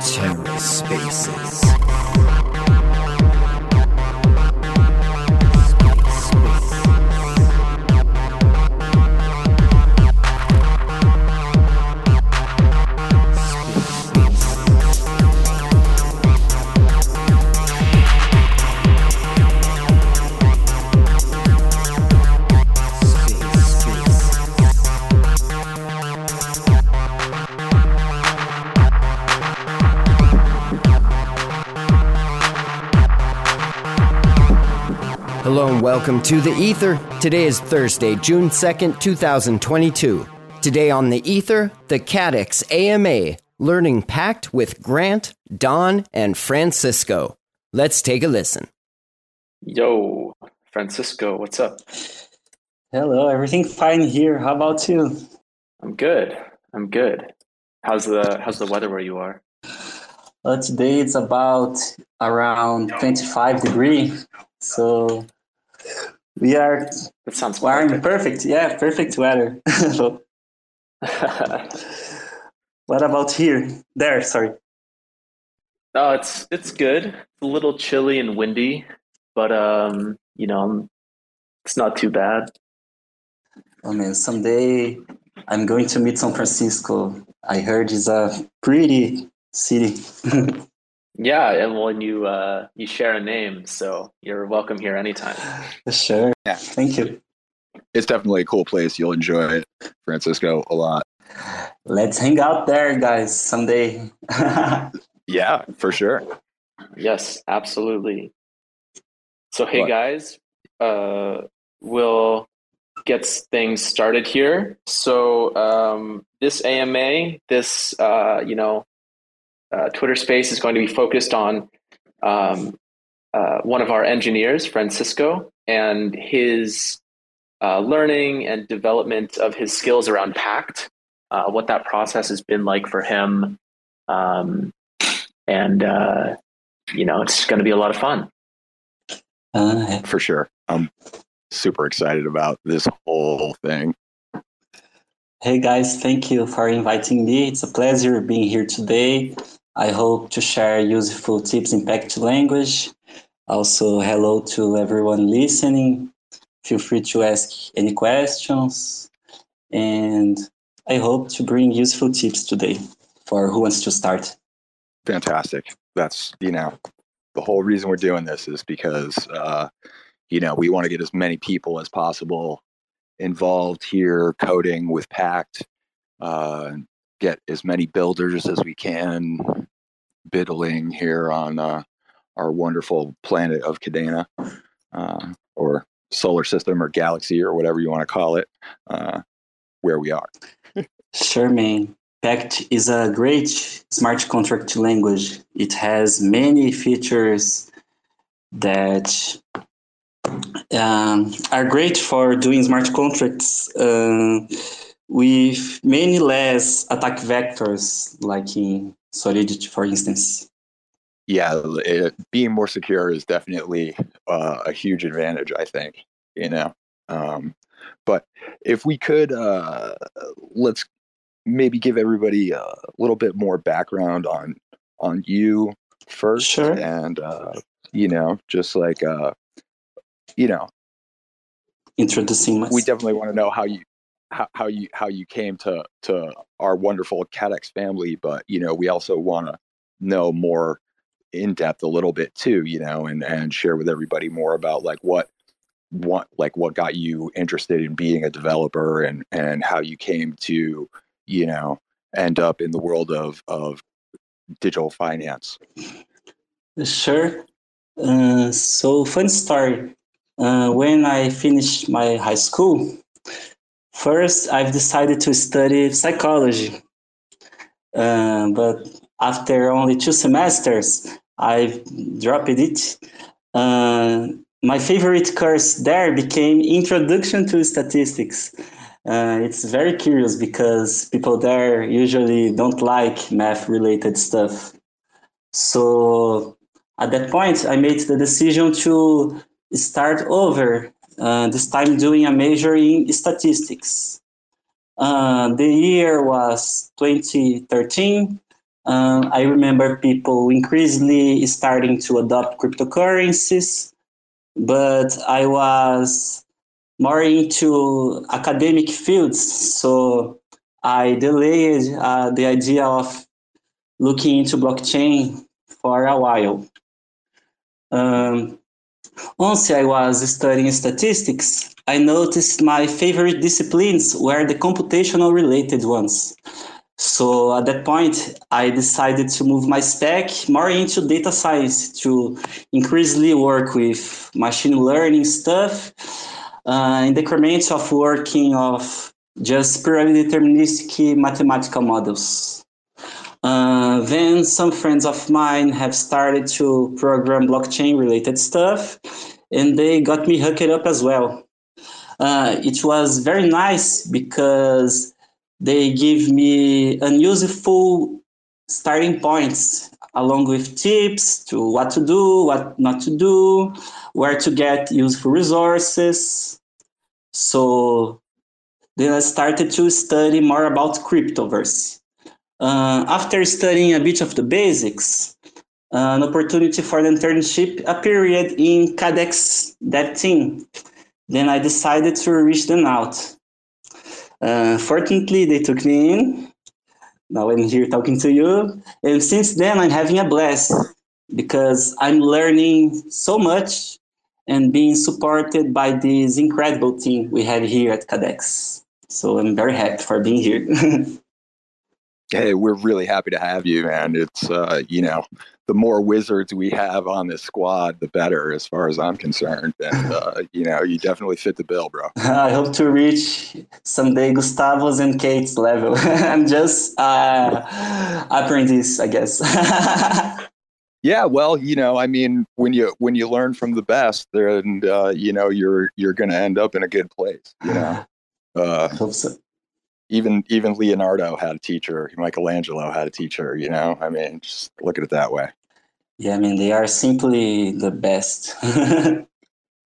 TerraSpaces. Hello welcome to The Ether. Today is Thursday, June 2nd, 2022. Today on The Ether, the Kaddex AMA, learning Pact with Grant, Don, and Francisco. Let's take a listen. Yo, Francisco, what's up? Hello, everything fine here. How about you? I'm good. I'm good. How's the how's the weather where you are? Well, today it's about around 25 degree. So we are That sounds wearing perfect. perfect. Yeah, perfect weather. what about here? There, sorry. oh, it's it's good. It's a little chilly and windy, but um, you know, it's not too bad. Oh man, someday I'm going to meet San Francisco. I heard it's a pretty city. Yeah, and when you uh you share a name, so you're welcome here anytime. sure. Yeah. Thank you. It's definitely a cool place. You'll enjoy it, Francisco, a lot. Let's hang out there, guys, someday. Yeah, for sure. Yes, absolutely. So hey What? guys, uh we'll get things started here. So um this AMA, this uh you know uh, Twitter space is going to be focused on um uh, one of our engineers, Francisco, and his uh, learning and development of his skills around Pact, uh, what that process has been like for him, um, and uh, you know, it's going to be a lot of fun. Uh, For sure. I'm super excited about this whole thing. Hey guys, thank you for inviting me. It's a pleasure being here today. I hope to share useful tips in Pact language. Also, hello to everyone listening. Feel free to ask any questions. And I hope to bring useful tips today for who wants to start. Fantastic. That's, you know, the whole reason we're doing this is because, uh, you know, we want to get as many people as possible involved here coding with Pact, uh, get as many builders as we can biddling here on uh, our wonderful planet of Kadena, uh, or solar system or galaxy or whatever you want to call it, uh, where we are. Sure, man. Pact is a great smart contract language. It has many features that um, are great for doing smart contracts uh, with many less attack vectors, like in Solidity, for instance. yeah, it, being more secure is definitely uh, a huge advantage. I think you know. Um, but if we could, uh, let's maybe give everybody a little bit more background on on you first, Sure. and uh, you know, just like uh, you know, Introducing myself. we definitely want to know how you how, how you how you came to to our wonderful Kaddex family, but you know, we also want to know more in depth a little bit too, you know, and and share with everybody more about like what what like what got you interested in being a developer and and how you came to you know end up in the world of of digital finance. Sure. Uh, so, fun story. Uh, when I finished my high school, first I've decided to study psychology. Uh, but after only two semesters, I dropped it. Uh, my favorite course there became Introduction to Statistics. Uh, it's very curious because people there usually don't like math related stuff. So at that point, I made the decision to start over uh, this time doing a major in statistics. Uh, the year was 2013. Uh, I remember people increasingly starting to adopt cryptocurrencies, but I was more into academic fields, so I delayed uh, the idea of looking into blockchain for a while. Um, once I was studying statistics, I noticed my favorite disciplines were the computational related ones. So at that point, I decided to move my spec more into data science to increasingly work with machine learning stuff uh, in decrement of working of just purely deterministic mathematical models. Uh, then some friends of mine have started to program blockchain related stuff and they got me hooked up as well. Uh, it was very nice because they give me unuseful starting points along with tips to what to do, what not to do, where to get useful resources. So then I started to study more about cryptoverse. Uh, after studying a bit of the basics, uh, an opportunity for the internship appeared in Kaddex that team. Then I decided to reach them out. Uh, fortunately, they took me in. Now I'm here talking to you. And since then, I'm having a blast because I'm learning so much and being supported by this incredible team we have here at Kaddex. So I'm very happy for being here. hey, we're really happy to have you, man. It's uh, you know, the more wizards we have on this squad, the better, as far as I'm concerned. And uh, you know, you definitely fit the bill, bro. I hope to reach someday Gustavo's and Kate's level. I'm just uh, apprentice, I guess. yeah, well, you know, I mean, when you when you learn from the best, then uh, you know you're you're going to end up in a good place. You know. Uh, I hope so even even Leonardo had a teacher. Michelangelo had a teacher. You know, I mean, just look at it that way. Yeah, I mean, they are simply the best.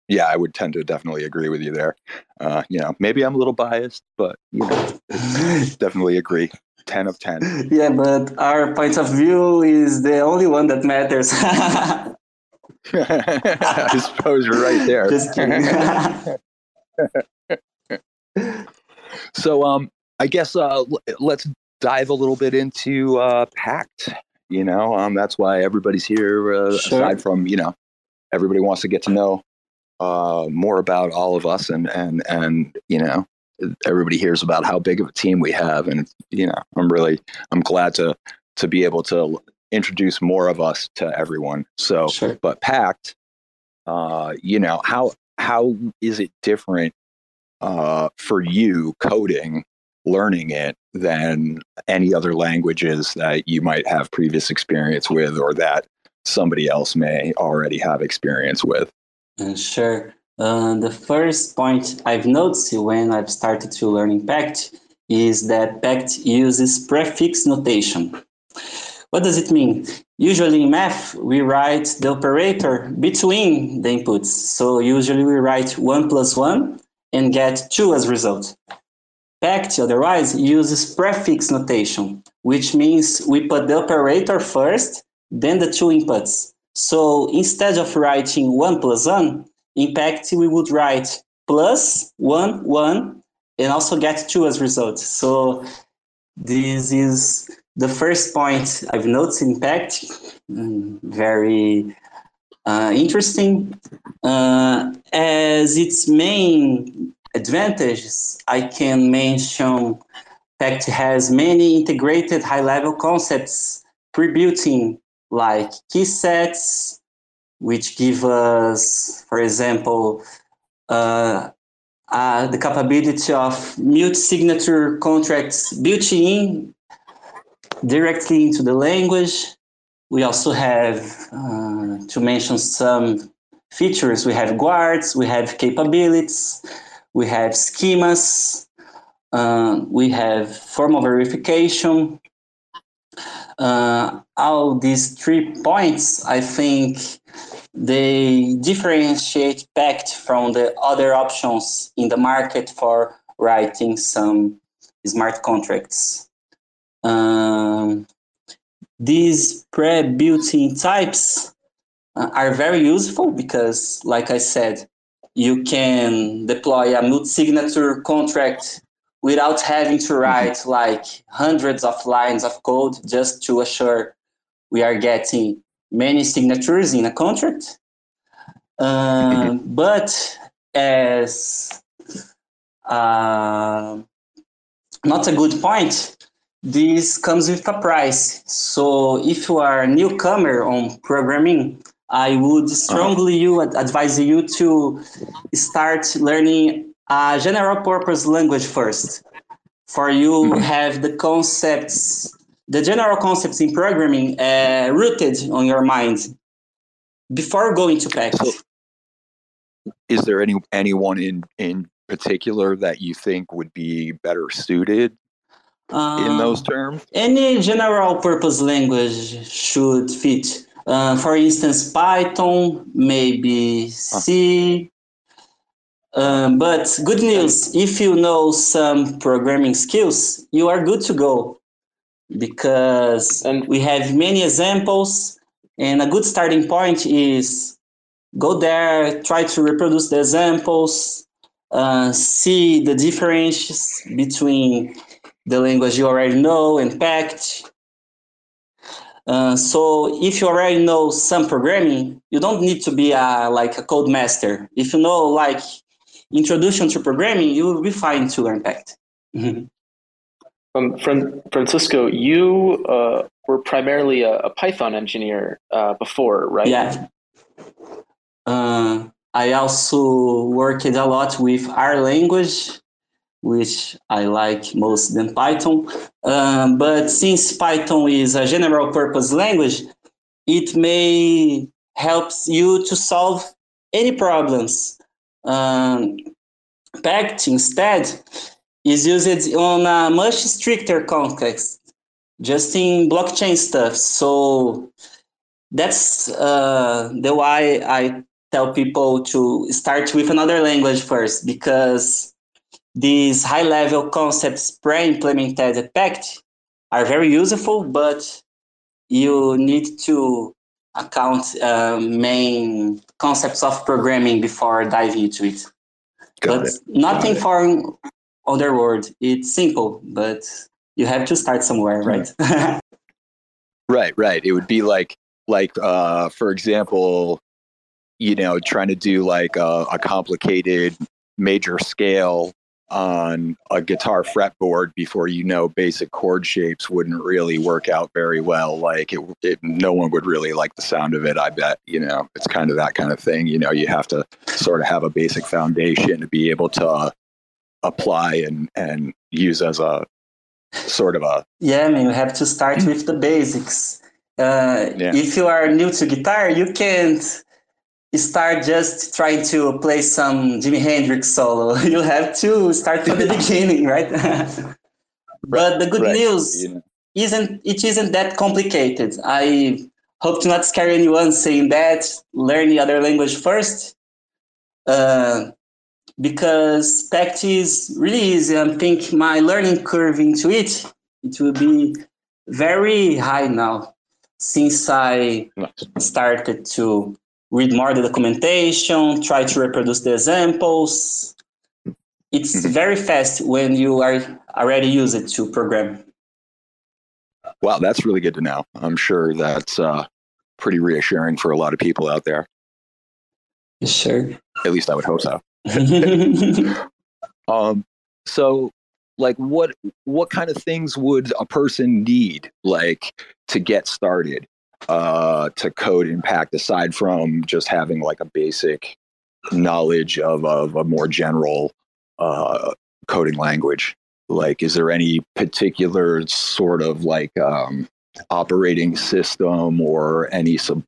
yeah, I would tend to definitely agree with you there. Uh, you know, maybe I'm a little biased, but you know, definitely agree. 10 of 10. Yeah, but our point of view is the only one that matters. I suppose you're right there. Just kidding. so, um, I guess uh, let's dive a little bit into uh, Pact. You know, um, that's why everybody's here. Uh, sure. Aside from you know, everybody wants to get to know uh, more about all of us, and and and you know, everybody hears about how big of a team we have, and you know, I'm really I'm glad to to be able to introduce more of us to everyone. So, sure. but Pact, uh, you know, how how is it different uh, for you coding learning it than any other languages that you might have previous experience with or that somebody else may already have experience with. Uh, sure. Uh, the first point I've noticed when I've started to learn Pact is that Pact uses prefix notation. What does it mean? Usually in math, we write the operator between the inputs. So usually we write 1 plus 1 and get 2 as result. Pact otherwise uses prefix notation, which means we put the operator first, then the two inputs. So instead of writing 1 plus 1, in Pact we would write plus 1, 1, and also get 2 as result. So this is the first point I've noticed in Pact. Mm, very uh, interesting. Uh, as its main advantages, I can mention Pact has many integrated high-level concepts pre-built-in, like key sets, which give us, for example, uh, uh, the capability of multi-signature contracts built in directly into the language. We also have, uh, to mention some features, we have guards, we have capabilities, we have schemas, uh, we have formal verification. Uh, all these three points, I think, they differentiate Pact from the other options in the market for writing some smart contracts. Um, these pre-built-in types uh, are very useful because, like I said, you can deploy a multi-signature contract without having to write mm-hmm. like hundreds of lines of code just to assure we are getting many signatures in a contract. Uh, but as uh, not a good point, this comes with a price. So if you are a newcomer on programming, I would strongly you advise you to start learning a general purpose language first. For you mm-hmm. have the concepts, the general concepts in programming uh, rooted on your mind before going to. So, is there any anyone in in particular that you think would be better suited um, in those terms? Any general purpose language should fit. Uh, for instance, Python, maybe C. Uh, but good news, if you know some programming skills, you are good to go because and we have many examples. And a good starting point is go there, try to reproduce the examples, uh, see the differences between the language you already know and Pact. Uh, so if you already know some programming, you don't need to be a, like a code master. If you know like introduction to programming, you will be fine to learn Pact. Mm-hmm. Um, Francisco, you uh, were primarily a, a Python engineer uh, before, right? Yeah. Uh, I also worked a lot with R language, which I like most than Python. Um, but since Python is a general purpose language, it may help you to solve any problems. Um, Pact instead is used on a much stricter context, just in blockchain stuff. So that's uh, the why I tell people to start with another language first because these high level concepts pre-implemented at Pact are very useful, but you need to account uh, main concepts of programming before diving into it. Got but it. nothing foreign on their word. It's simple, but you have to start somewhere, right? right, right. It would be like, like uh, for example, you know, trying to do like a, a complicated major scale on a guitar fretboard before you know basic chord shapes wouldn't really work out very well. Like it, it, no one would really like the sound of it i bet you know it's kind of that kind of thing. You know you have to sort of have a basic foundation to be able to uh, apply and and use as a sort of a yeah i mean you have to start with the basics. Uh, yeah. if you are new to guitar you can't start just trying to play some Jimi Hendrix solo. You have to start from the beginning, right? but the good right. news isn't it isn't that complicated. I hope to not scare anyone saying that. Learn the other language first. Uh, because Pact is really easy. I think my learning curve into it, it will be very high now since I started to read more the documentation, try to reproduce the examples. It's mm-hmm. very fast when you are already use it to program. Wow, that's really good to know. I'm sure that's uh, pretty reassuring for a lot of people out there. Sure. At least I would hope so. um, so like what what kind of things would a person need like to get started uh, to code in Pact aside from just having like a basic knowledge of, of a more general uh, coding language? Like, is there any particular sort of like um, operating system or any sub,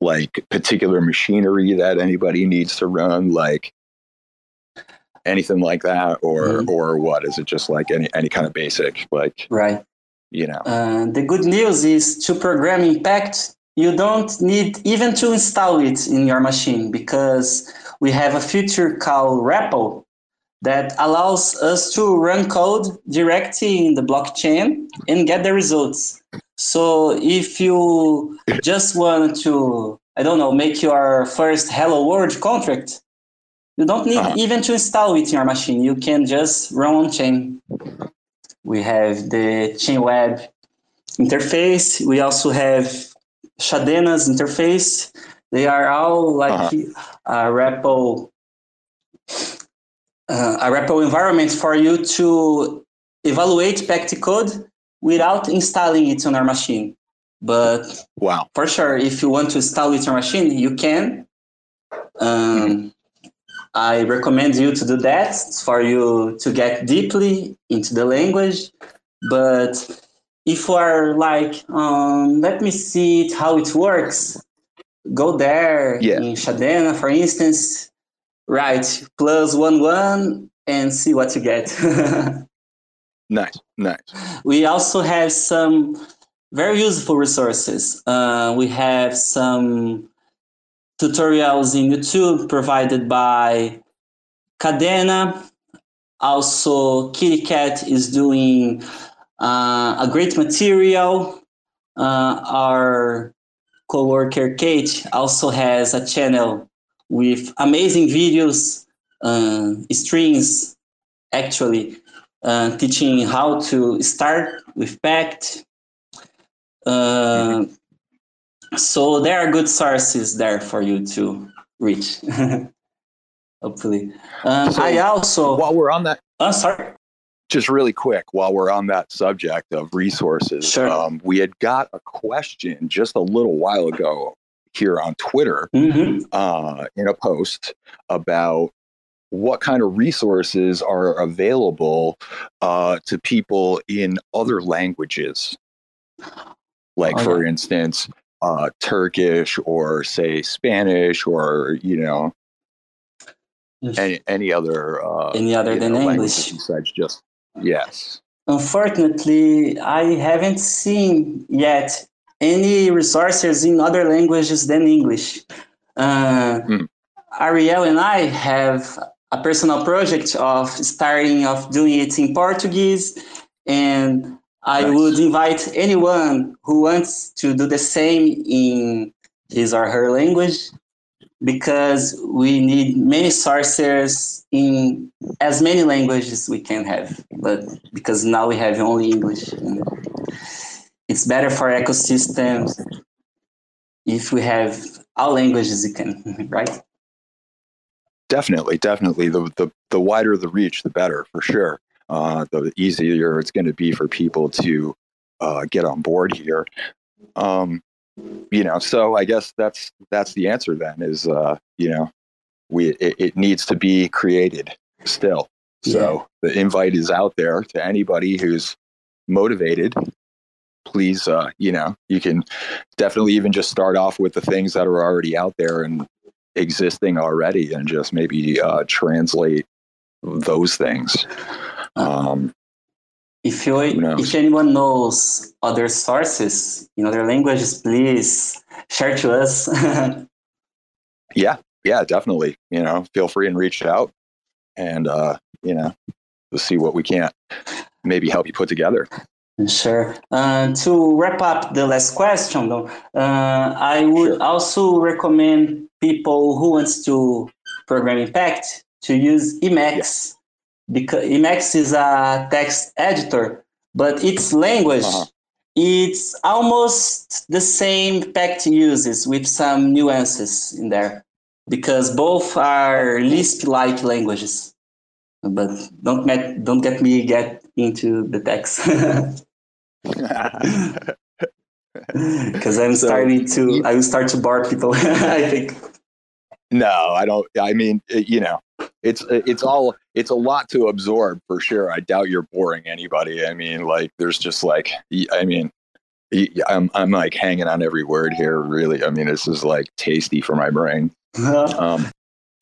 like particular machinery that anybody needs to run? Like, anything like that or mm-hmm. or what is it just like any any kind of basic like right you know uh, the good news is to program in Pact you don't need even to install it in your machine because we have a feature called REPL that allows us to run code directly in the blockchain and get the results. So if you just want to, I don't know, make your first Hello World contract, you don't need uh-huh. even to install it in your machine. You can just run on chain. We have the Chainweb interface. We also have Shadena's interface. They are all like uh-huh. a REPL uh, a REPL environment for you to evaluate Pact code without installing it on our machine. But wow, for sure, if you want to install it on your machine, you can. Um, I recommend you to do that for you to get deeply into the language. But if you are like, um, let me see how it works, go there yeah. in Shadena, for instance, write plus one one and see what you get. nice, nice. We also have some very useful resources. Uh, we have some tutorials in YouTube provided by Kadena. Also, Kitty Cat is doing uh, a great material. Uh, our coworker Kate also has a channel with amazing videos, uh, streams, actually uh, teaching how to start with Pact. Uh, so there are good sources there for you to reach. Hopefully, um, so I also while we're on that. Oh, sorry just really quick while we're on that subject of resources sure. um, we had got a question just a little while ago here on twitter mm-hmm. uh, in a post about what kind of resources are available uh, to people in other languages like oh, for instance uh, turkish or say spanish or you know any any other uh, any other than know, English besides just Yes. Unfortunately, I haven't seen yet any resources in other languages than English. Uh, mm. Ariel and I have a personal project of starting of doing it in Portuguese, and I nice. would invite anyone who wants to do the same in his or her language because we need many sources in as many languages we can have but because now we have only english it's better for ecosystems if we have all languages you can right? Definitely definitely. The, the the wider the reach the better for sure uh, the easier it's going to be for people to uh, get on board here. Um, you know so i guess that's that's the answer then is uh you know we it, it needs to be created still. So yeah. the invite is out there to anybody who's motivated. Please uh you know you can definitely even just start off with the things that are already out there and existing already and just maybe uh translate those things um if you if anyone knows other sources in other languages, please share to us. yeah, yeah, definitely. You know, feel free and reach out, and uh, you know, we'll see what we can maybe help you put together. Sure. Uh, to wrap up the last question, though, uh, I would sure. also recommend people who wants to program in Pact to use Emacs because Emacs is a text editor, but its language, uh-huh. it's almost the same Pact uses with some nuances in there, because both are Lisp-like languages. But don't met, don't get me get into the text. Because I'm so, starting to, I will start to bore people. I think. No, I don't. I mean, you know, it's it's all it's a lot to absorb for sure. I doubt you're boring anybody. I mean, like there's just like I mean, I'm I'm like hanging on every word here. Really, I mean, this is like tasty for my brain. Um,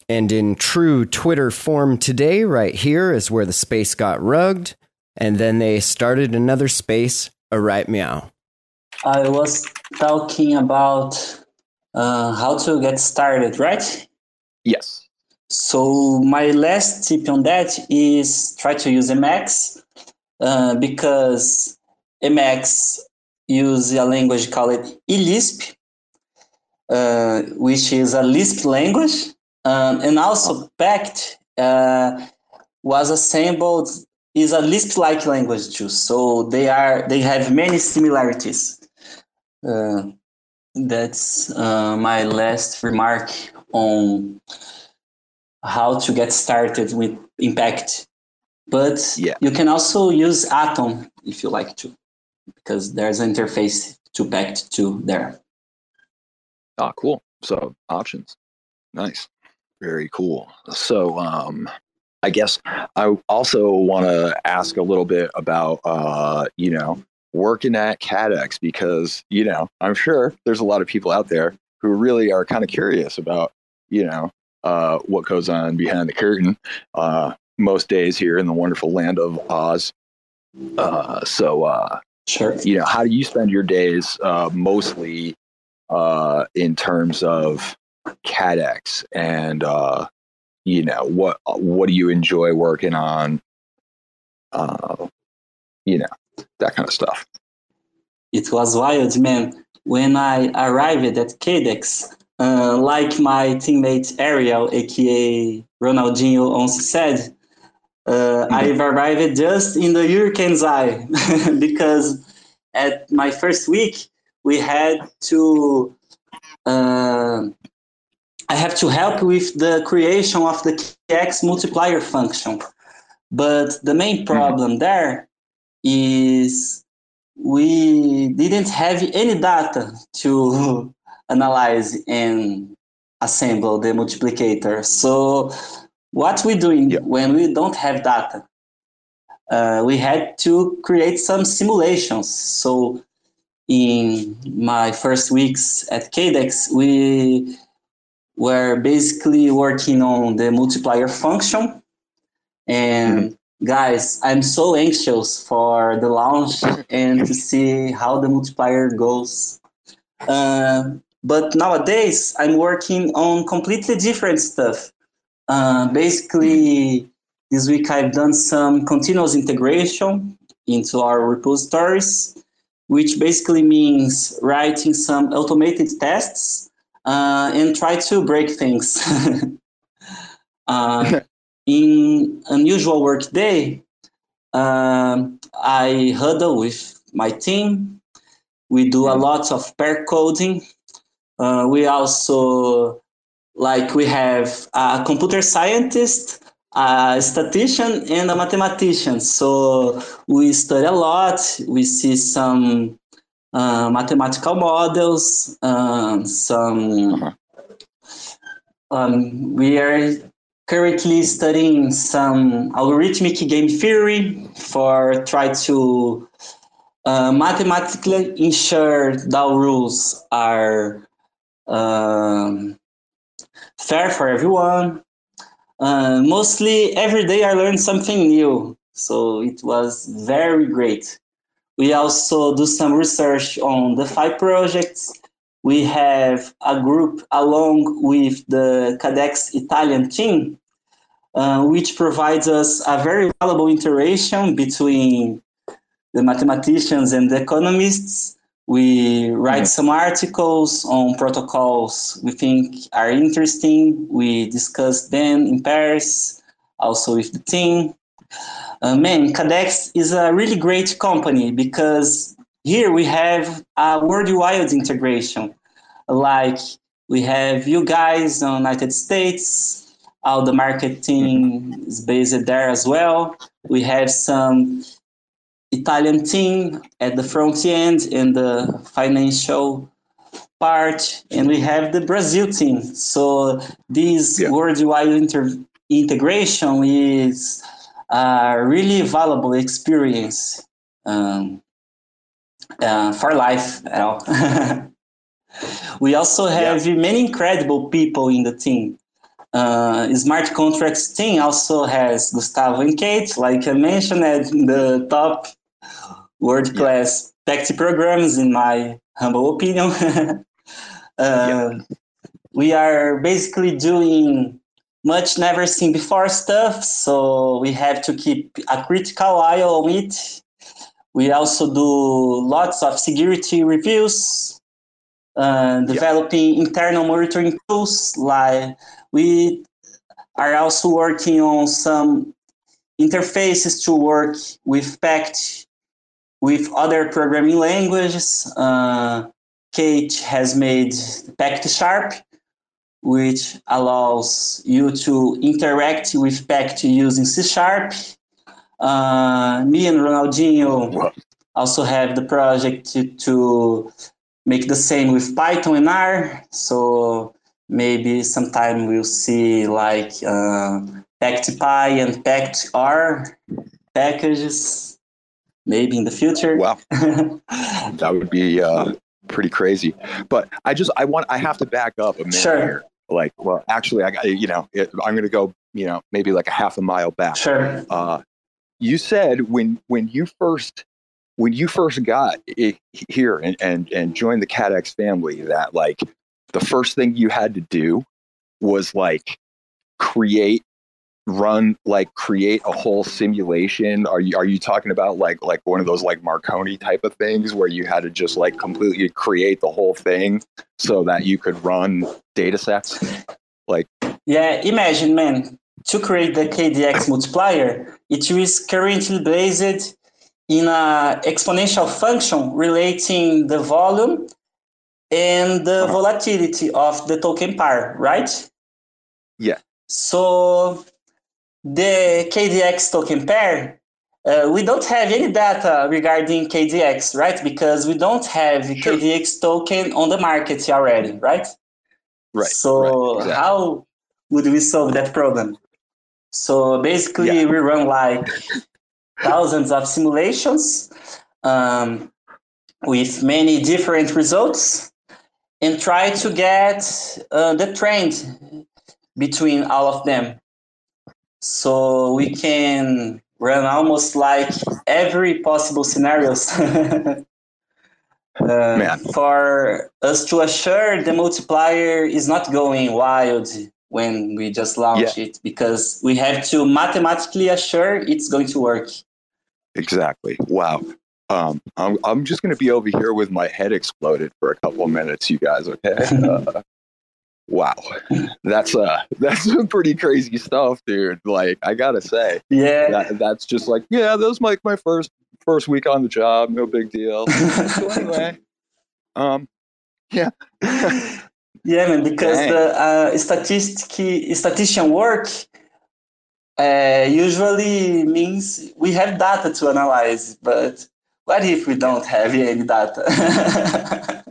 and in true Twitter form today, right here is where the space got rugged, and then they started another space, a right meow. I was talking about uh, how to get started, right? Yes. So my last tip on that is try to use Emacs uh, because Emacs use a language called eLisp, uh, which is a Lisp language, um, and also Pact uh, was assembled is a Lisp-like language too. So they are they have many similarities. Uh, that's uh, my last remark on how to get started with Impact. But yeah. you can also use Atom if you like to, because there's an interface to Pact too there. Ah, cool. So options. Nice. Very cool. So um I guess I also want to ask a little bit about uh, you know, working at Kaddex because, you know, I'm sure there's a lot of people out there who really are kind of curious about, you know, uh, what goes on behind the curtain uh, most days here in the wonderful land of Oz. Uh, so, uh, sure. You know, how do you spend your days uh, mostly uh, in terms of Kaddex and uh, you know what what do you enjoy working on? Uh, you know that kind of stuff. It was wild, man. When I arrived at Kaddex, uh, like my teammate Ariel, aka Ronaldinho, once said, uh, mm-hmm. I arrived just in the hurricane's eye because at my first week we had to uh, I have to help with the creation of the KDX multiplier function. But the main mm-hmm. problem there is we didn't have any data to analyze and assemble the multiplicator. So what we doing yeah. when we don't have data? Uh, we had to create some simulations. So in my first weeks at KDX, we were basically working on the multiplier function. And mm-hmm. guys, I'm so anxious for the launch and to see how the multiplier goes. Uh, but nowadays, I'm working on completely different stuff. Uh, basically, this week I've done some continuous integration into our repositories which basically means writing some automated tests uh, and try to break things. uh, in unusual work day, um, I huddle with my team. We do a lot of pair coding. Uh, we also like we have a computer scientist a statistician and a mathematician. So we study a lot. We see some uh, mathematical models, um, some. Uh-huh. Um, we are currently studying some algorithmic game theory for try to uh, mathematically ensure the rules are um, fair for everyone uh, mostly every day I learned something new. So it was very great. We also do some research on the DeFi projects. We have a group along with the Kaddex Italian team, uh, which provides us a very valuable interaction between the mathematicians and the economists we write some articles on protocols we think are interesting. We discuss them in Paris, also with the team. Uh, man, Kaddex is a really great company because here we have a worldwide integration. Like we have you guys on United States, all the marketing is based there as well. We have some Italian team at the front end and the financial part, and we have the Brazil team. So this yeah. worldwide inter- integration is a really valuable experience um, uh, for life. we also have yeah. many incredible people in the team. Uh, smart contracts team also has Gustavo and Kate, like I mentioned, at the top world class PACT programs, in my humble opinion. uh, yeah. We are basically doing much never seen before stuff, so we have to keep a critical eye on it. We also do lots of security reviews, uh, developing yeah. internal monitoring tools. Like we are also working on some interfaces to work with PACT with other programming languages. Uh, Kate has made PACT Sharp, which allows you to interact with PACT using C Sharp. Uh, me and Ronaldinho also have the project to, to make the same with Python and R. So maybe sometime we'll see like uh, PactPy and PactR packages maybe in the future. Wow, that would be uh, pretty crazy. But I just I want I have to back up a minute sure. here. Like, well, actually, I you know it, I'm going to go you know maybe like a half a mile back. Sure. Uh, you said when when you first when you first got here and, and and joined the Kaddex family that like the first thing you had to do was like create run like create a whole simulation? Are you are you talking about like like one of those like Monte Carlo type of things where you had to just like completely create the whole thing so that you could run data sets? Like yeah imagine man to create the kdx multiplier it is currently based in a exponential function relating the volume and the uh-huh. volatility of the token pair right? Yeah. So the KDX token pair, uh, we don't have any data regarding KDX, right? Because we don't have sure. KDX token on the market already, right? Right. So right, exactly. how would we solve that problem? So basically, yeah. we run like thousands of simulations um, with many different results and try to get uh, the trend between all of them. So we can run almost like every possible scenarios uh, for us to assure the multiplier is not going wild when we just launch yeah. it because we have to mathematically assure it's going to work. Exactly. Wow. Um, I'm, I'm just going to be over here with my head exploded for a couple of minutes, you guys. Okay. Uh, wow. That's uh that's some pretty crazy stuff dude. Like i gotta say. Yeah. That, that's just like yeah that was like my first first week on the job. No big deal. So anyway um yeah. Yeah man because Dang. the uh, statistic statistician work uh, usually means we have data to analyze but what if we don't have any data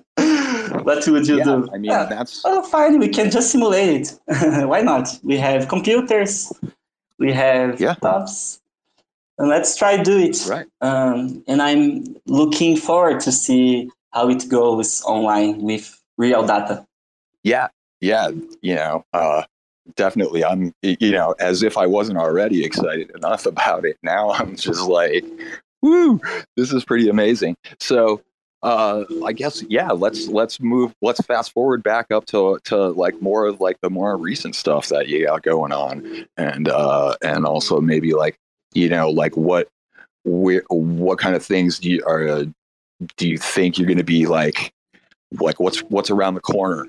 what would you yeah, do? I mean, yeah. that's oh, fine. We can just simulate it. Why not? We have computers, we have yeah. laptops, and let's try do it. Right. Um, and I'm looking forward to see how it goes online with real data. Yeah, yeah. You know, uh, definitely. I'm. You know, as if I wasn't already excited enough about it. Now I'm just like, woo! This is pretty amazing. So uh, I guess yeah. Let's let's move. Let's fast forward back up to to like more of like the more recent stuff that you got going on, and uh, and also maybe like you know like what where what kind of things do you are uh, do you think you're going to be like like what's what's around the corner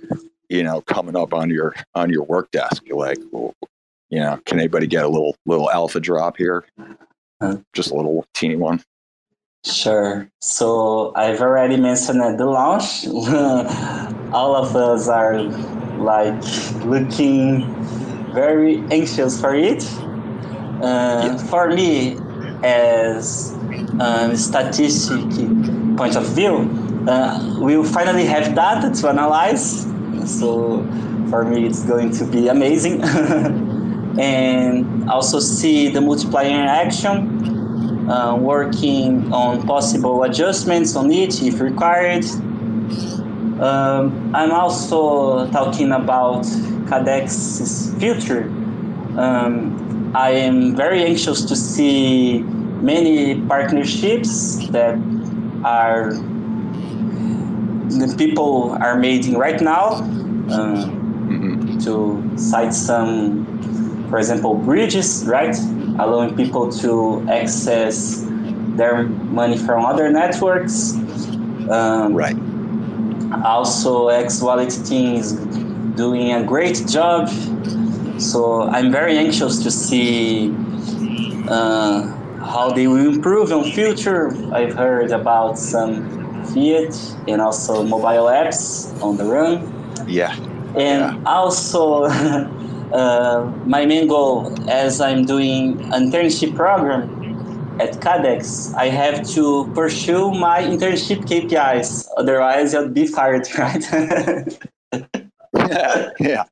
you know coming up on your on your work desk like you know can anybody get a little little alpha drop here uh, just a little teeny one Sure. So I've already mentioned at the launch. All of us are like looking very anxious for it. Uh, yeah. For me, as a statistic point of view, uh, we'll finally have data to analyze. So for me, it's going to be amazing. and also see the multiplier in action uh, working on possible adjustments on it if required. Um, I'm also talking about Kaddex's future. Um, I am very anxious to see many partnerships that are the people are making right now uh, hmm to cite some, for example, bridges, right, allowing people to access their money from other networks. Um, Right. also, X Wallet team is doing a great job. So I'm very anxious to see uh, how they will improve in future. I've heard about some Fiat and also mobile apps on the run. Yeah. And also, uh, my main goal as I'm doing internship program at Kaddex, I have to pursue my internship KPIs. Otherwise, I'll be fired, right? yeah. yeah.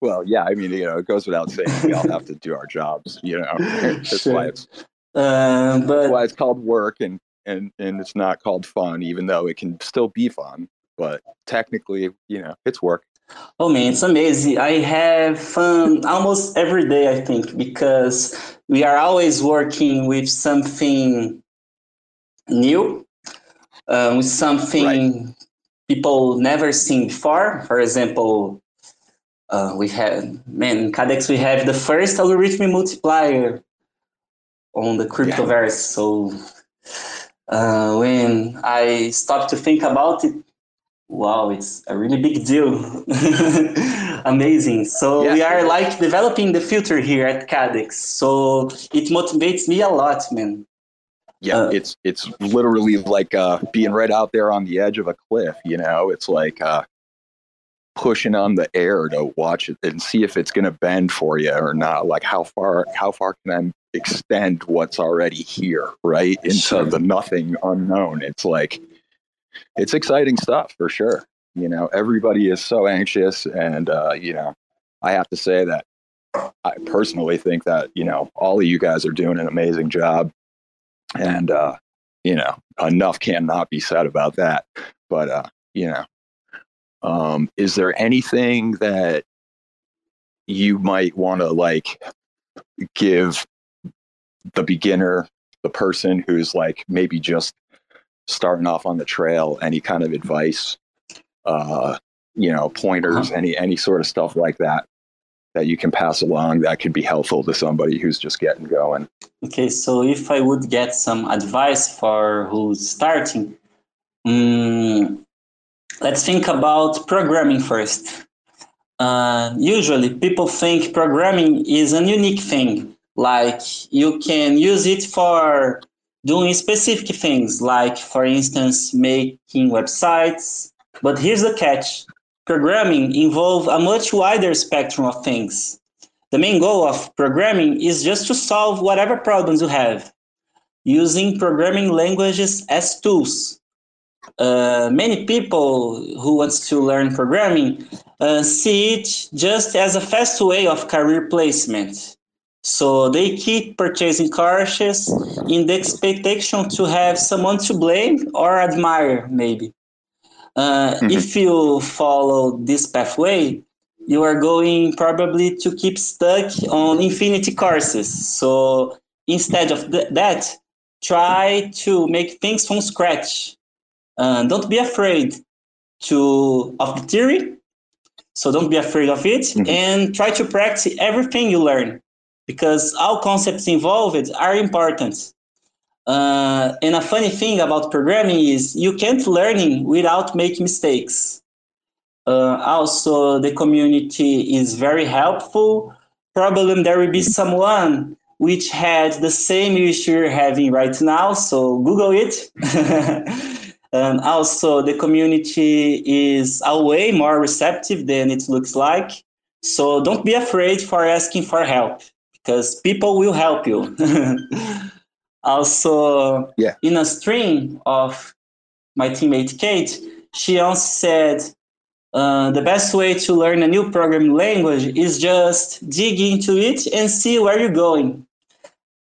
well, yeah. I mean, you know, it goes without saying we all have to do our jobs. You know, that's Sure. why it's uh, but why it's called work, and and and it's not called fun, even though it can still be fun. But technically, you know, it's work. Oh man, it's amazing. I have fun almost every day, I think, because we are always working with something new, um, with something people never seen before. For example, uh, we had, man, in Kaddex, we have the first algorithmic multiplier on the cryptoverse. So uh, when I stopped to think about it, Wow, it's a really big deal. Amazing. So Yeah. we are like developing the future here at Kaddex. So it motivates me a lot, man. Yeah, Uh, it's it's literally like uh, being right out there on the edge of a cliff. You know, it's like uh, pushing on the air to watch it and see if it's going to bend for you or not. Like how far how far can I extend what's already here, right, into Sure. the nothing unknown? It's like it's exciting stuff for sure. You know, everybody is so anxious, and uh, you know, I have to say that I personally think that you know all of you guys are doing an amazing job and uh you know enough cannot be said about that but uh you know um is there anything that you might want to like give the beginner the person who's like maybe just starting off on the trail any kind of advice uh you know pointers any any sort of stuff like that that you can pass along that could be helpful to somebody who's just getting going Okay, so if I would get some advice for who's starting, mm, let's think about programming first. Uh, usually, people think programming is a unique thing, like you can use it for doing specific things, like, for instance, making websites. But here's the catch programming involves a much wider spectrum of things the main goal of programming is just to solve whatever problems you have using programming languages as tools. Uh, many people who wants to learn programming uh, see it just as a fast way of career placement. So they keep purchasing courses in the expectation to have someone to blame or admire, maybe. Uh, Mhm. If you follow this pathway, you are going probably to keep stuck on infinity courses. So instead of th- that, try to make things from scratch. Uh, don't be afraid to of the theory. So don't be afraid of it, Mhm. and try to practice everything you learn, because all concepts involved are important. Uh, and a funny thing about programming is you can't learn without making mistakes. Uh, also, the community is very helpful. Probably there will be someone which had the same issue you're having right now, so Google it. and also, the community is a way more receptive than it looks like. So don't be afraid for asking for help because people will help you. also, Yeah. in a stream of my teammate Kate, she also said uh, the best way to learn a new programming language is just dig into it and see where you're going.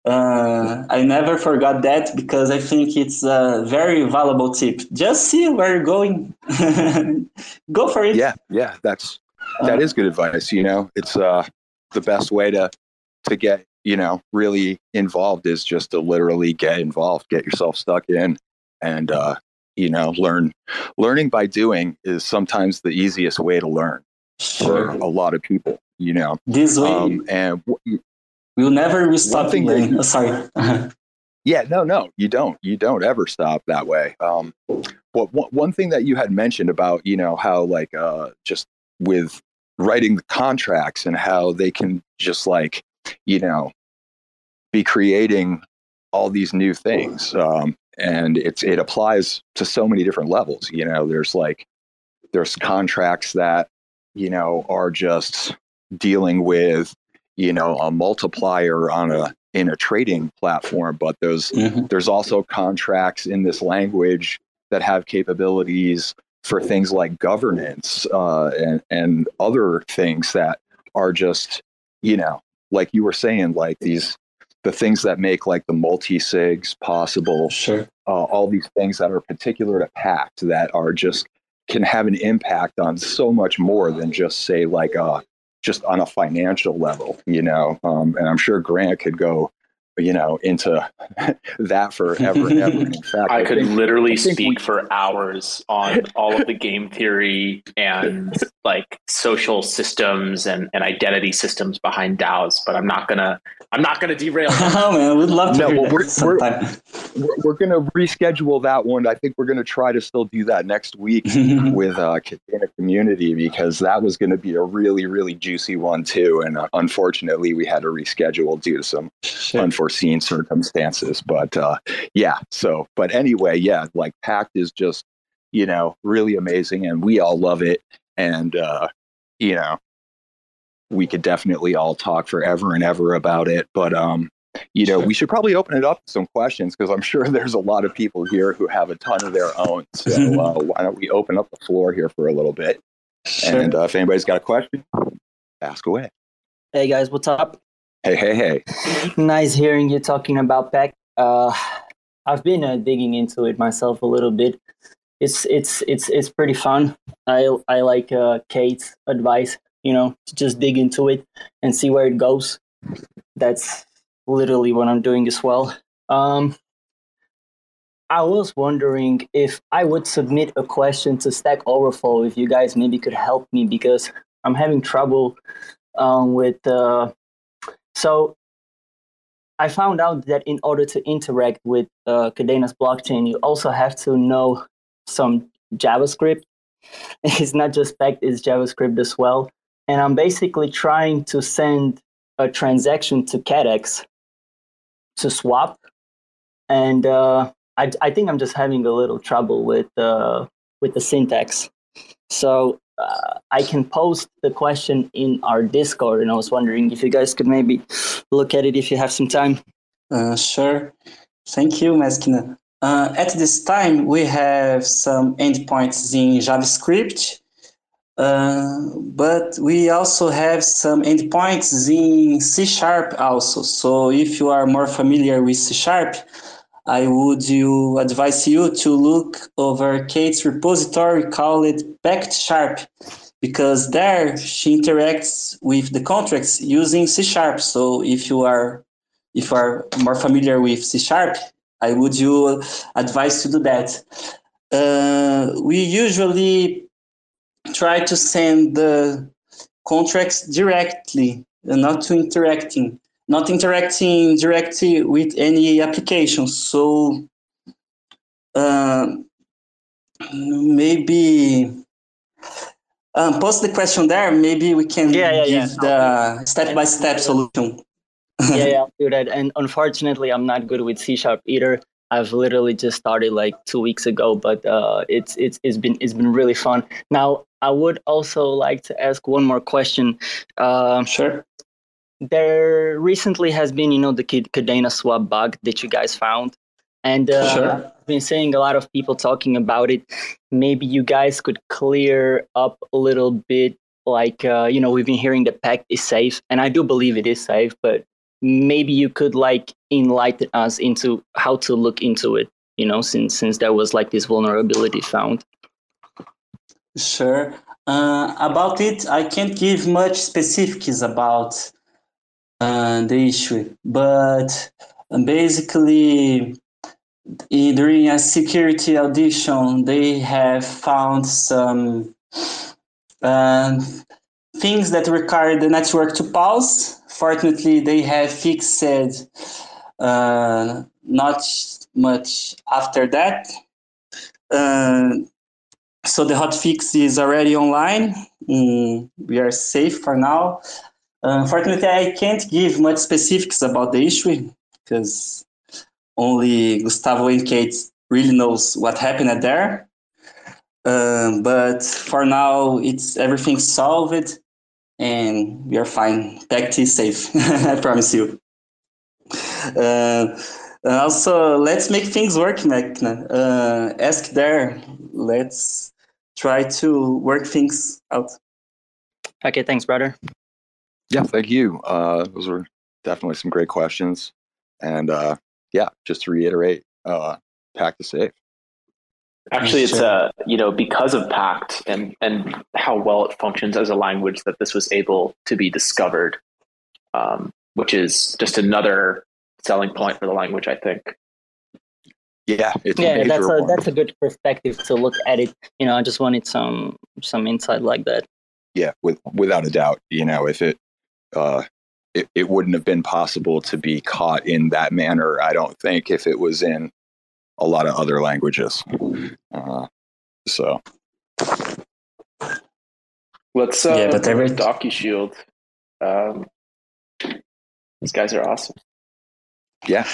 Uh, I never forgot that because I think it's a very valuable tip. Just see where you're going. Go for it. yeah yeah that's that is good advice you know it's uh the best way to to get you know really involved is just to literally get involved get yourself stuck in and uh, you know learn learning by doing is sometimes the easiest way to learn Sure. for a lot of people you know This way, um, and w- we'll never stop learning. Oh, sorry. yeah no no you don't you don't ever stop that way um but one, one thing that you had mentioned about you know how like uh just with writing the contracts and how they can just like you know be creating all these new things um and it's it applies to so many different levels you know there's like there's contracts that you know are just dealing with you know a multiplier on a in a trading platform but those Mhm. there's also contracts in this language that have capabilities for things like governance uh, and and other things that are just you know like you were saying like these the things that make like the multi sigs possible Sure. uh, all these things that are particular to pact that are just can have an impact on so much more than just say like uh just on a financial level you know um, and i'm sure grant could go you know into that forever and ever in fact I could think- literally I think we- speak for hours on all of the game theory and like social systems and, and identity systems behind DAOs, but I'm not gonna I'm not gonna derail. oh man, we'd love to. No, well, we're, we're- we're, we're going to reschedule that one i think we're going to try to still do that next week with uh Kadena community because that was going to be a really really juicy one too and uh, unfortunately we had to reschedule due to some sure. unforeseen circumstances but uh yeah so but anyway yeah like pact is just you know really amazing and we all love it and uh you know we could definitely all talk forever and ever about it but um you know Sure. we should probably open it up to some questions because i'm sure there's a lot of people here who have a ton of their own so uh, why don't we open up the floor here for a little bit Sure. and uh, if anybody's got a question ask away Hey guys, what's up? Hey hey hey Nice hearing you talking about Pact. Uh, I've been uh, digging into it myself a little bit. It's it's it's it's pretty fun. I I like uh, Kate's advice. You know, to just dig into it and see where it goes. That's literally what I'm doing as well. Um, I was wondering if I would submit a question to Stack Overflow. If you guys maybe could help me because I'm having trouble um, with. Uh, so I found out that in order to interact with uh, Kadena's blockchain, you also have to know some JavaScript. It's not just Pact, it's JavaScript as well. And I'm basically trying to send a transaction to Kaddex to swap. And uh, I, I think I'm just having a little trouble with, uh, with the syntax. So uh, I can post the question in our Discord, and I was wondering if you guys could maybe look at it if you have some time. Uh, sure. Thank you, Meskina. Uh, at this time, we have some endpoints in JavaScript, uh, but we also have some endpoints in C Sharp also. So if you are more familiar with C Sharp, I would you advise you to look over Kate's repository called Pact Sharp because there she interacts with the contracts using C Sharp. So if you are if you are more familiar with C Sharp, I would you advise to do that. Uh, we usually try to send the contracts directly, uh, not to interacting, not interacting directly with any application. So uh, maybe um, post the question there. Maybe we can Yeah, yeah, yeah. give the step-by-step solution. yeah, yeah, I'll do that. And unfortunately, I'm not good with C sharp either. I've literally just started like two weeks ago, but uh, it's it's it's been it's been really fun. Now, I would also like to ask one more question. Um, Sure. There recently has been, you know, the Kid- Kadena swap bug that you guys found, and uh, Sure. I've been seeing a lot of people talking about it. Maybe you guys could clear up a little bit. Like, uh, you know, we've been hearing the pact is safe, and I do believe it is safe, but maybe you could like enlighten us into how to look into it. You know, since since there was like this vulnerability found. Sure. Uh, about it, I can't give much specifics about uh, the issue, but basically, during a security audition, they have found some um, things that require the network to pause. Fortunately, they have fixed uh, not much after that. Uh, so the hotfix is already online. Mm, we are safe for now. Unfortunately, I can't give much specifics about the issue because only Gustavo and Kate really knows what happened there. Um, but for now, it's everything solved, and we are fine. Pact is safe. I promise you. Uh, also, let's make things work, Mekna. Uh, ask there. Let's try to work things out. Okay, thanks, brother. Yeah, thank you. Uh, those were definitely some great questions. And uh, yeah, just to reiterate, uh, Pact is safe. Actually, it's uh, you know because of Pact and and how well it functions as a language that this was able to be discovered, um, which is just another selling point for the language, I think. Yeah, yeah, that's a that's a good perspective to look at it. You know, I just wanted some some insight like that. Yeah, with without a doubt. You know, if it uh, it, it wouldn't have been possible to be caught in that manner, I don't think, if it was in a lot of other languages. Uh, so. Let's uh, yeah, but every... DocuShield. Um, these guys are awesome. Yeah.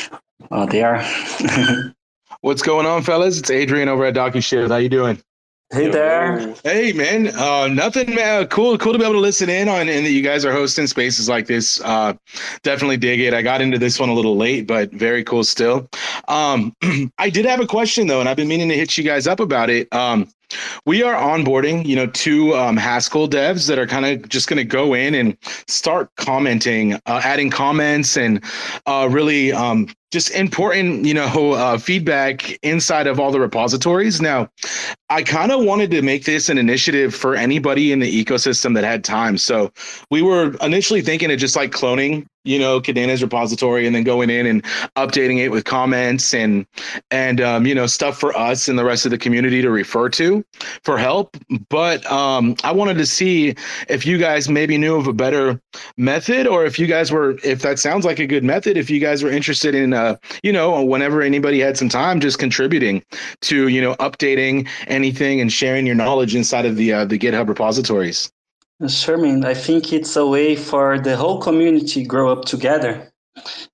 Oh, they are. What's going on, fellas? It's Adrian over at DocuShield. How you doing? Hey there. Hey man. Uh, nothing man. Cool, cool to be able to listen in on and that you guys are hosting spaces like this. Uh, definitely dig it. I got into this one a little late, but very cool still. Um, I did have a question though, and I've been meaning to hit you guys up about it. Um, we are onboarding, you know, two um, Haskell devs that are kind of just going to go in and start commenting, uh, adding comments, and uh, really um, just important, you know, uh, feedback inside of all the repositories. Now, I kind of wanted to make this an initiative for anybody in the ecosystem that had time. So we were initially thinking of just like cloning you know Kadena's repository and then going in and updating it with comments and and um, you know stuff for us and the rest of the community to refer to for help. But um, I wanted to see if you guys maybe knew of a better method or if you guys were if that sounds like a good method if you guys were interested in uh, you know whenever anybody had some time just contributing to you know updating anything and sharing your knowledge inside of the uh, the GitHub repositories. Sherman, I think it's a way for the whole community grow up together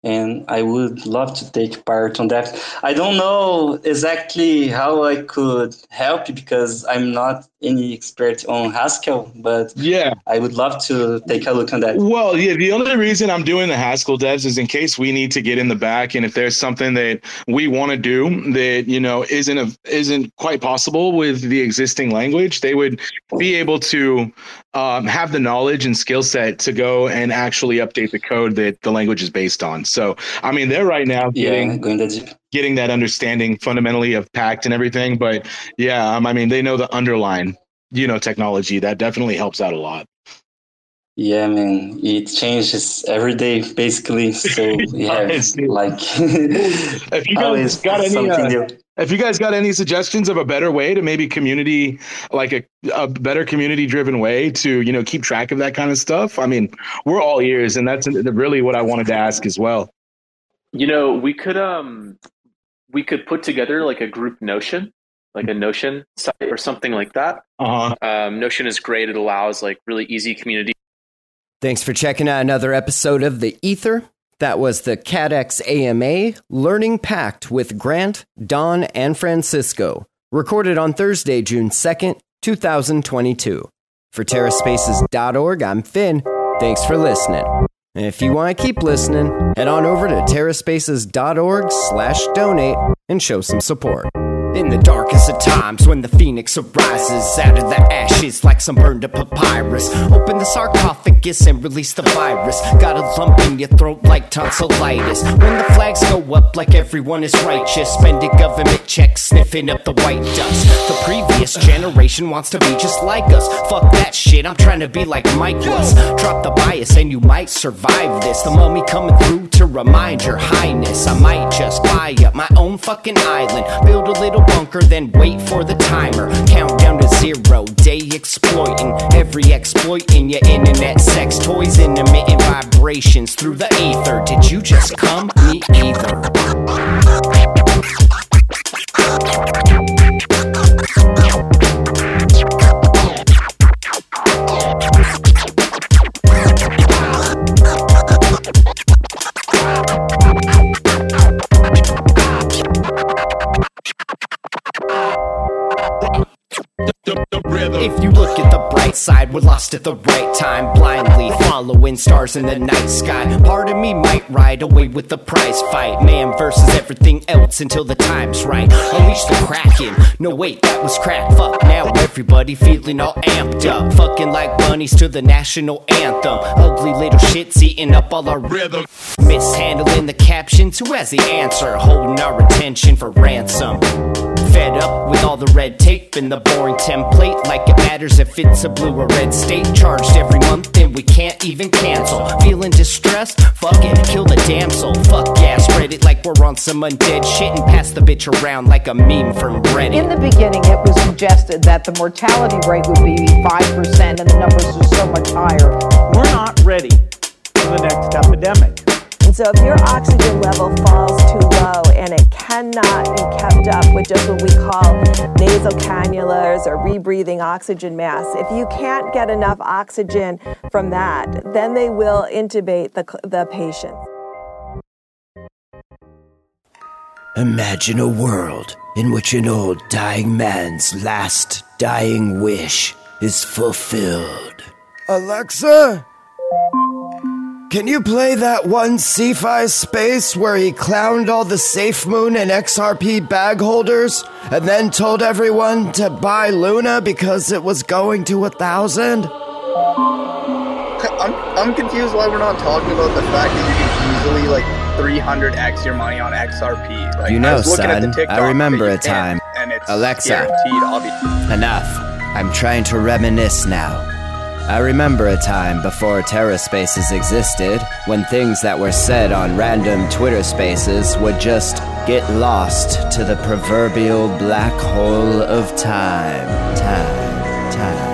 and I would love to take part on that. I don't know exactly how I could help because I'm not any expert on Haskell, but yeah, I would love to take a look on that. Well, yeah, the only reason I'm doing the Haskell devs is in case we need to get in the back, and if there's something that we want to do that you know isn't a, isn't quite possible with the existing language, they would be able to um, have the knowledge and skill set to go and actually update the code that the language is based on. So, I mean, they're right now getting yeah, getting that understanding fundamentally of Pact and everything. But yeah, um, I mean, they know the underlying, you know, technology that definitely helps out a lot. Yeah, man, it changes every day basically. So yeah, like if you guys got any, uh, if you guys got any suggestions of a better way to maybe community, like a, a better community driven way to you know keep track of that kind of stuff, I mean, we're all ears, and that's really what I wanted to ask as well. You know, we could um, we could put together like a group Notion like a Notion site or something like that. Uh-huh. Um, Notion is great. It allows like really easy community Thanks for checking out another episode of The Ether. That was the Kaddex AMA Learning Pact with Grant, Don, and Francisco, recorded on Thursday, June 2nd, 2022. For TerraSpaces.org, I'm Finn. Thanks for listening. And if you want to keep listening, head on over to TerraSpaces.org slash donate and show some support. In the darkest of times, when the phoenix arises out of the ashes like some burned up papyrus, open the sarcophagus and release the virus. Got a lump in your throat like tonsillitis. When the flags go up like everyone is righteous, spending government checks, sniffing up the white dust. The previous generation wants to be just like us. Fuck that shit, I'm trying to be like Mike was. Drop the bias and you might survive this. The mummy coming through to remind your highness. I might just buy up my own fucking island, build a little bunker, then wait for the timer. Count down to zero, day exploiting. Every exploit in your internet sex toys and emitting vibrations through the ether. Did you just come? Me either. If you look at the bright side, we're lost at the right time, blindly following stars in the night sky. Part of me might ride away with the prize fight, man versus everything else until the time's right. Unleash the kraken. No wait, that was crack. Fuck now, everybody feeling all amped up, fucking like bunnies to the national anthem. Ugly little shits eating up all our rhythm. Mishandling the captions, who has the answer? Holding our attention for ransom. Fed up with all the red tape and the boring template. Like it matters if it's a blue or red state. Charged every month and we can't even cancel. Feeling distressed? Fuck it, kill the damsel. Fuck yeah, spread it like we're on some undead shit and pass the bitch around like a meme from Reddit. In the beginning, it was suggested that the mortality rate would be 5% and the numbers are so much higher. We're not ready for the next epidemic. And so if your oxygen level falls too low and it cannot be kept up with just what we call nasal cannulas or rebreathing oxygen masks, if you can't get enough oxygen from that, then they will intubate the, the patient. Imagine a world in which an old dying man's last dying wish is fulfilled. Alexa? Can you play that one Sci-Fi space where he clowned all the Safe Moon and XRP bag holders and then told everyone to buy Luna because it was going to a thousand? I'm, I'm confused why we're not talking about the fact that you can easily like 300x your money on XRP. Like, You I know, was looking at the son, I remember a time. and it's Alexa. Enough. I'm trying to reminisce now. I remember a time before Terra Spaces existed when things that were said on random Twitter spaces would just get lost to the proverbial black hole of time. Time. Time.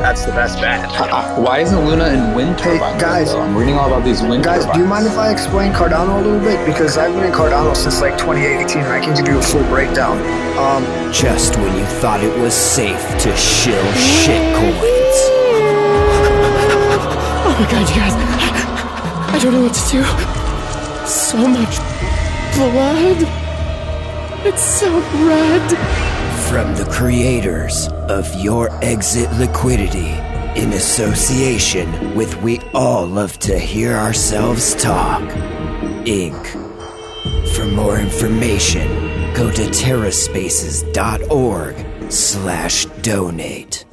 That's the best bet. Why isn't Luna in wind turbines? Hey, guys. though? I'm reading all about these wind Guys, turbines. do you mind if I explain Cardano a little bit? Because I've been in Cardano since like 2018 and I can give you a full breakdown. Um, Just when you thought it was safe to shill shitcoins. My god, you guys. I don't know what to do. So much blood. It's so red. From the creators of Your Exit Liquidity, in association with We All Love to Hear Ourselves Talk, Inc. For more information, go to terraspaces.org slash donate.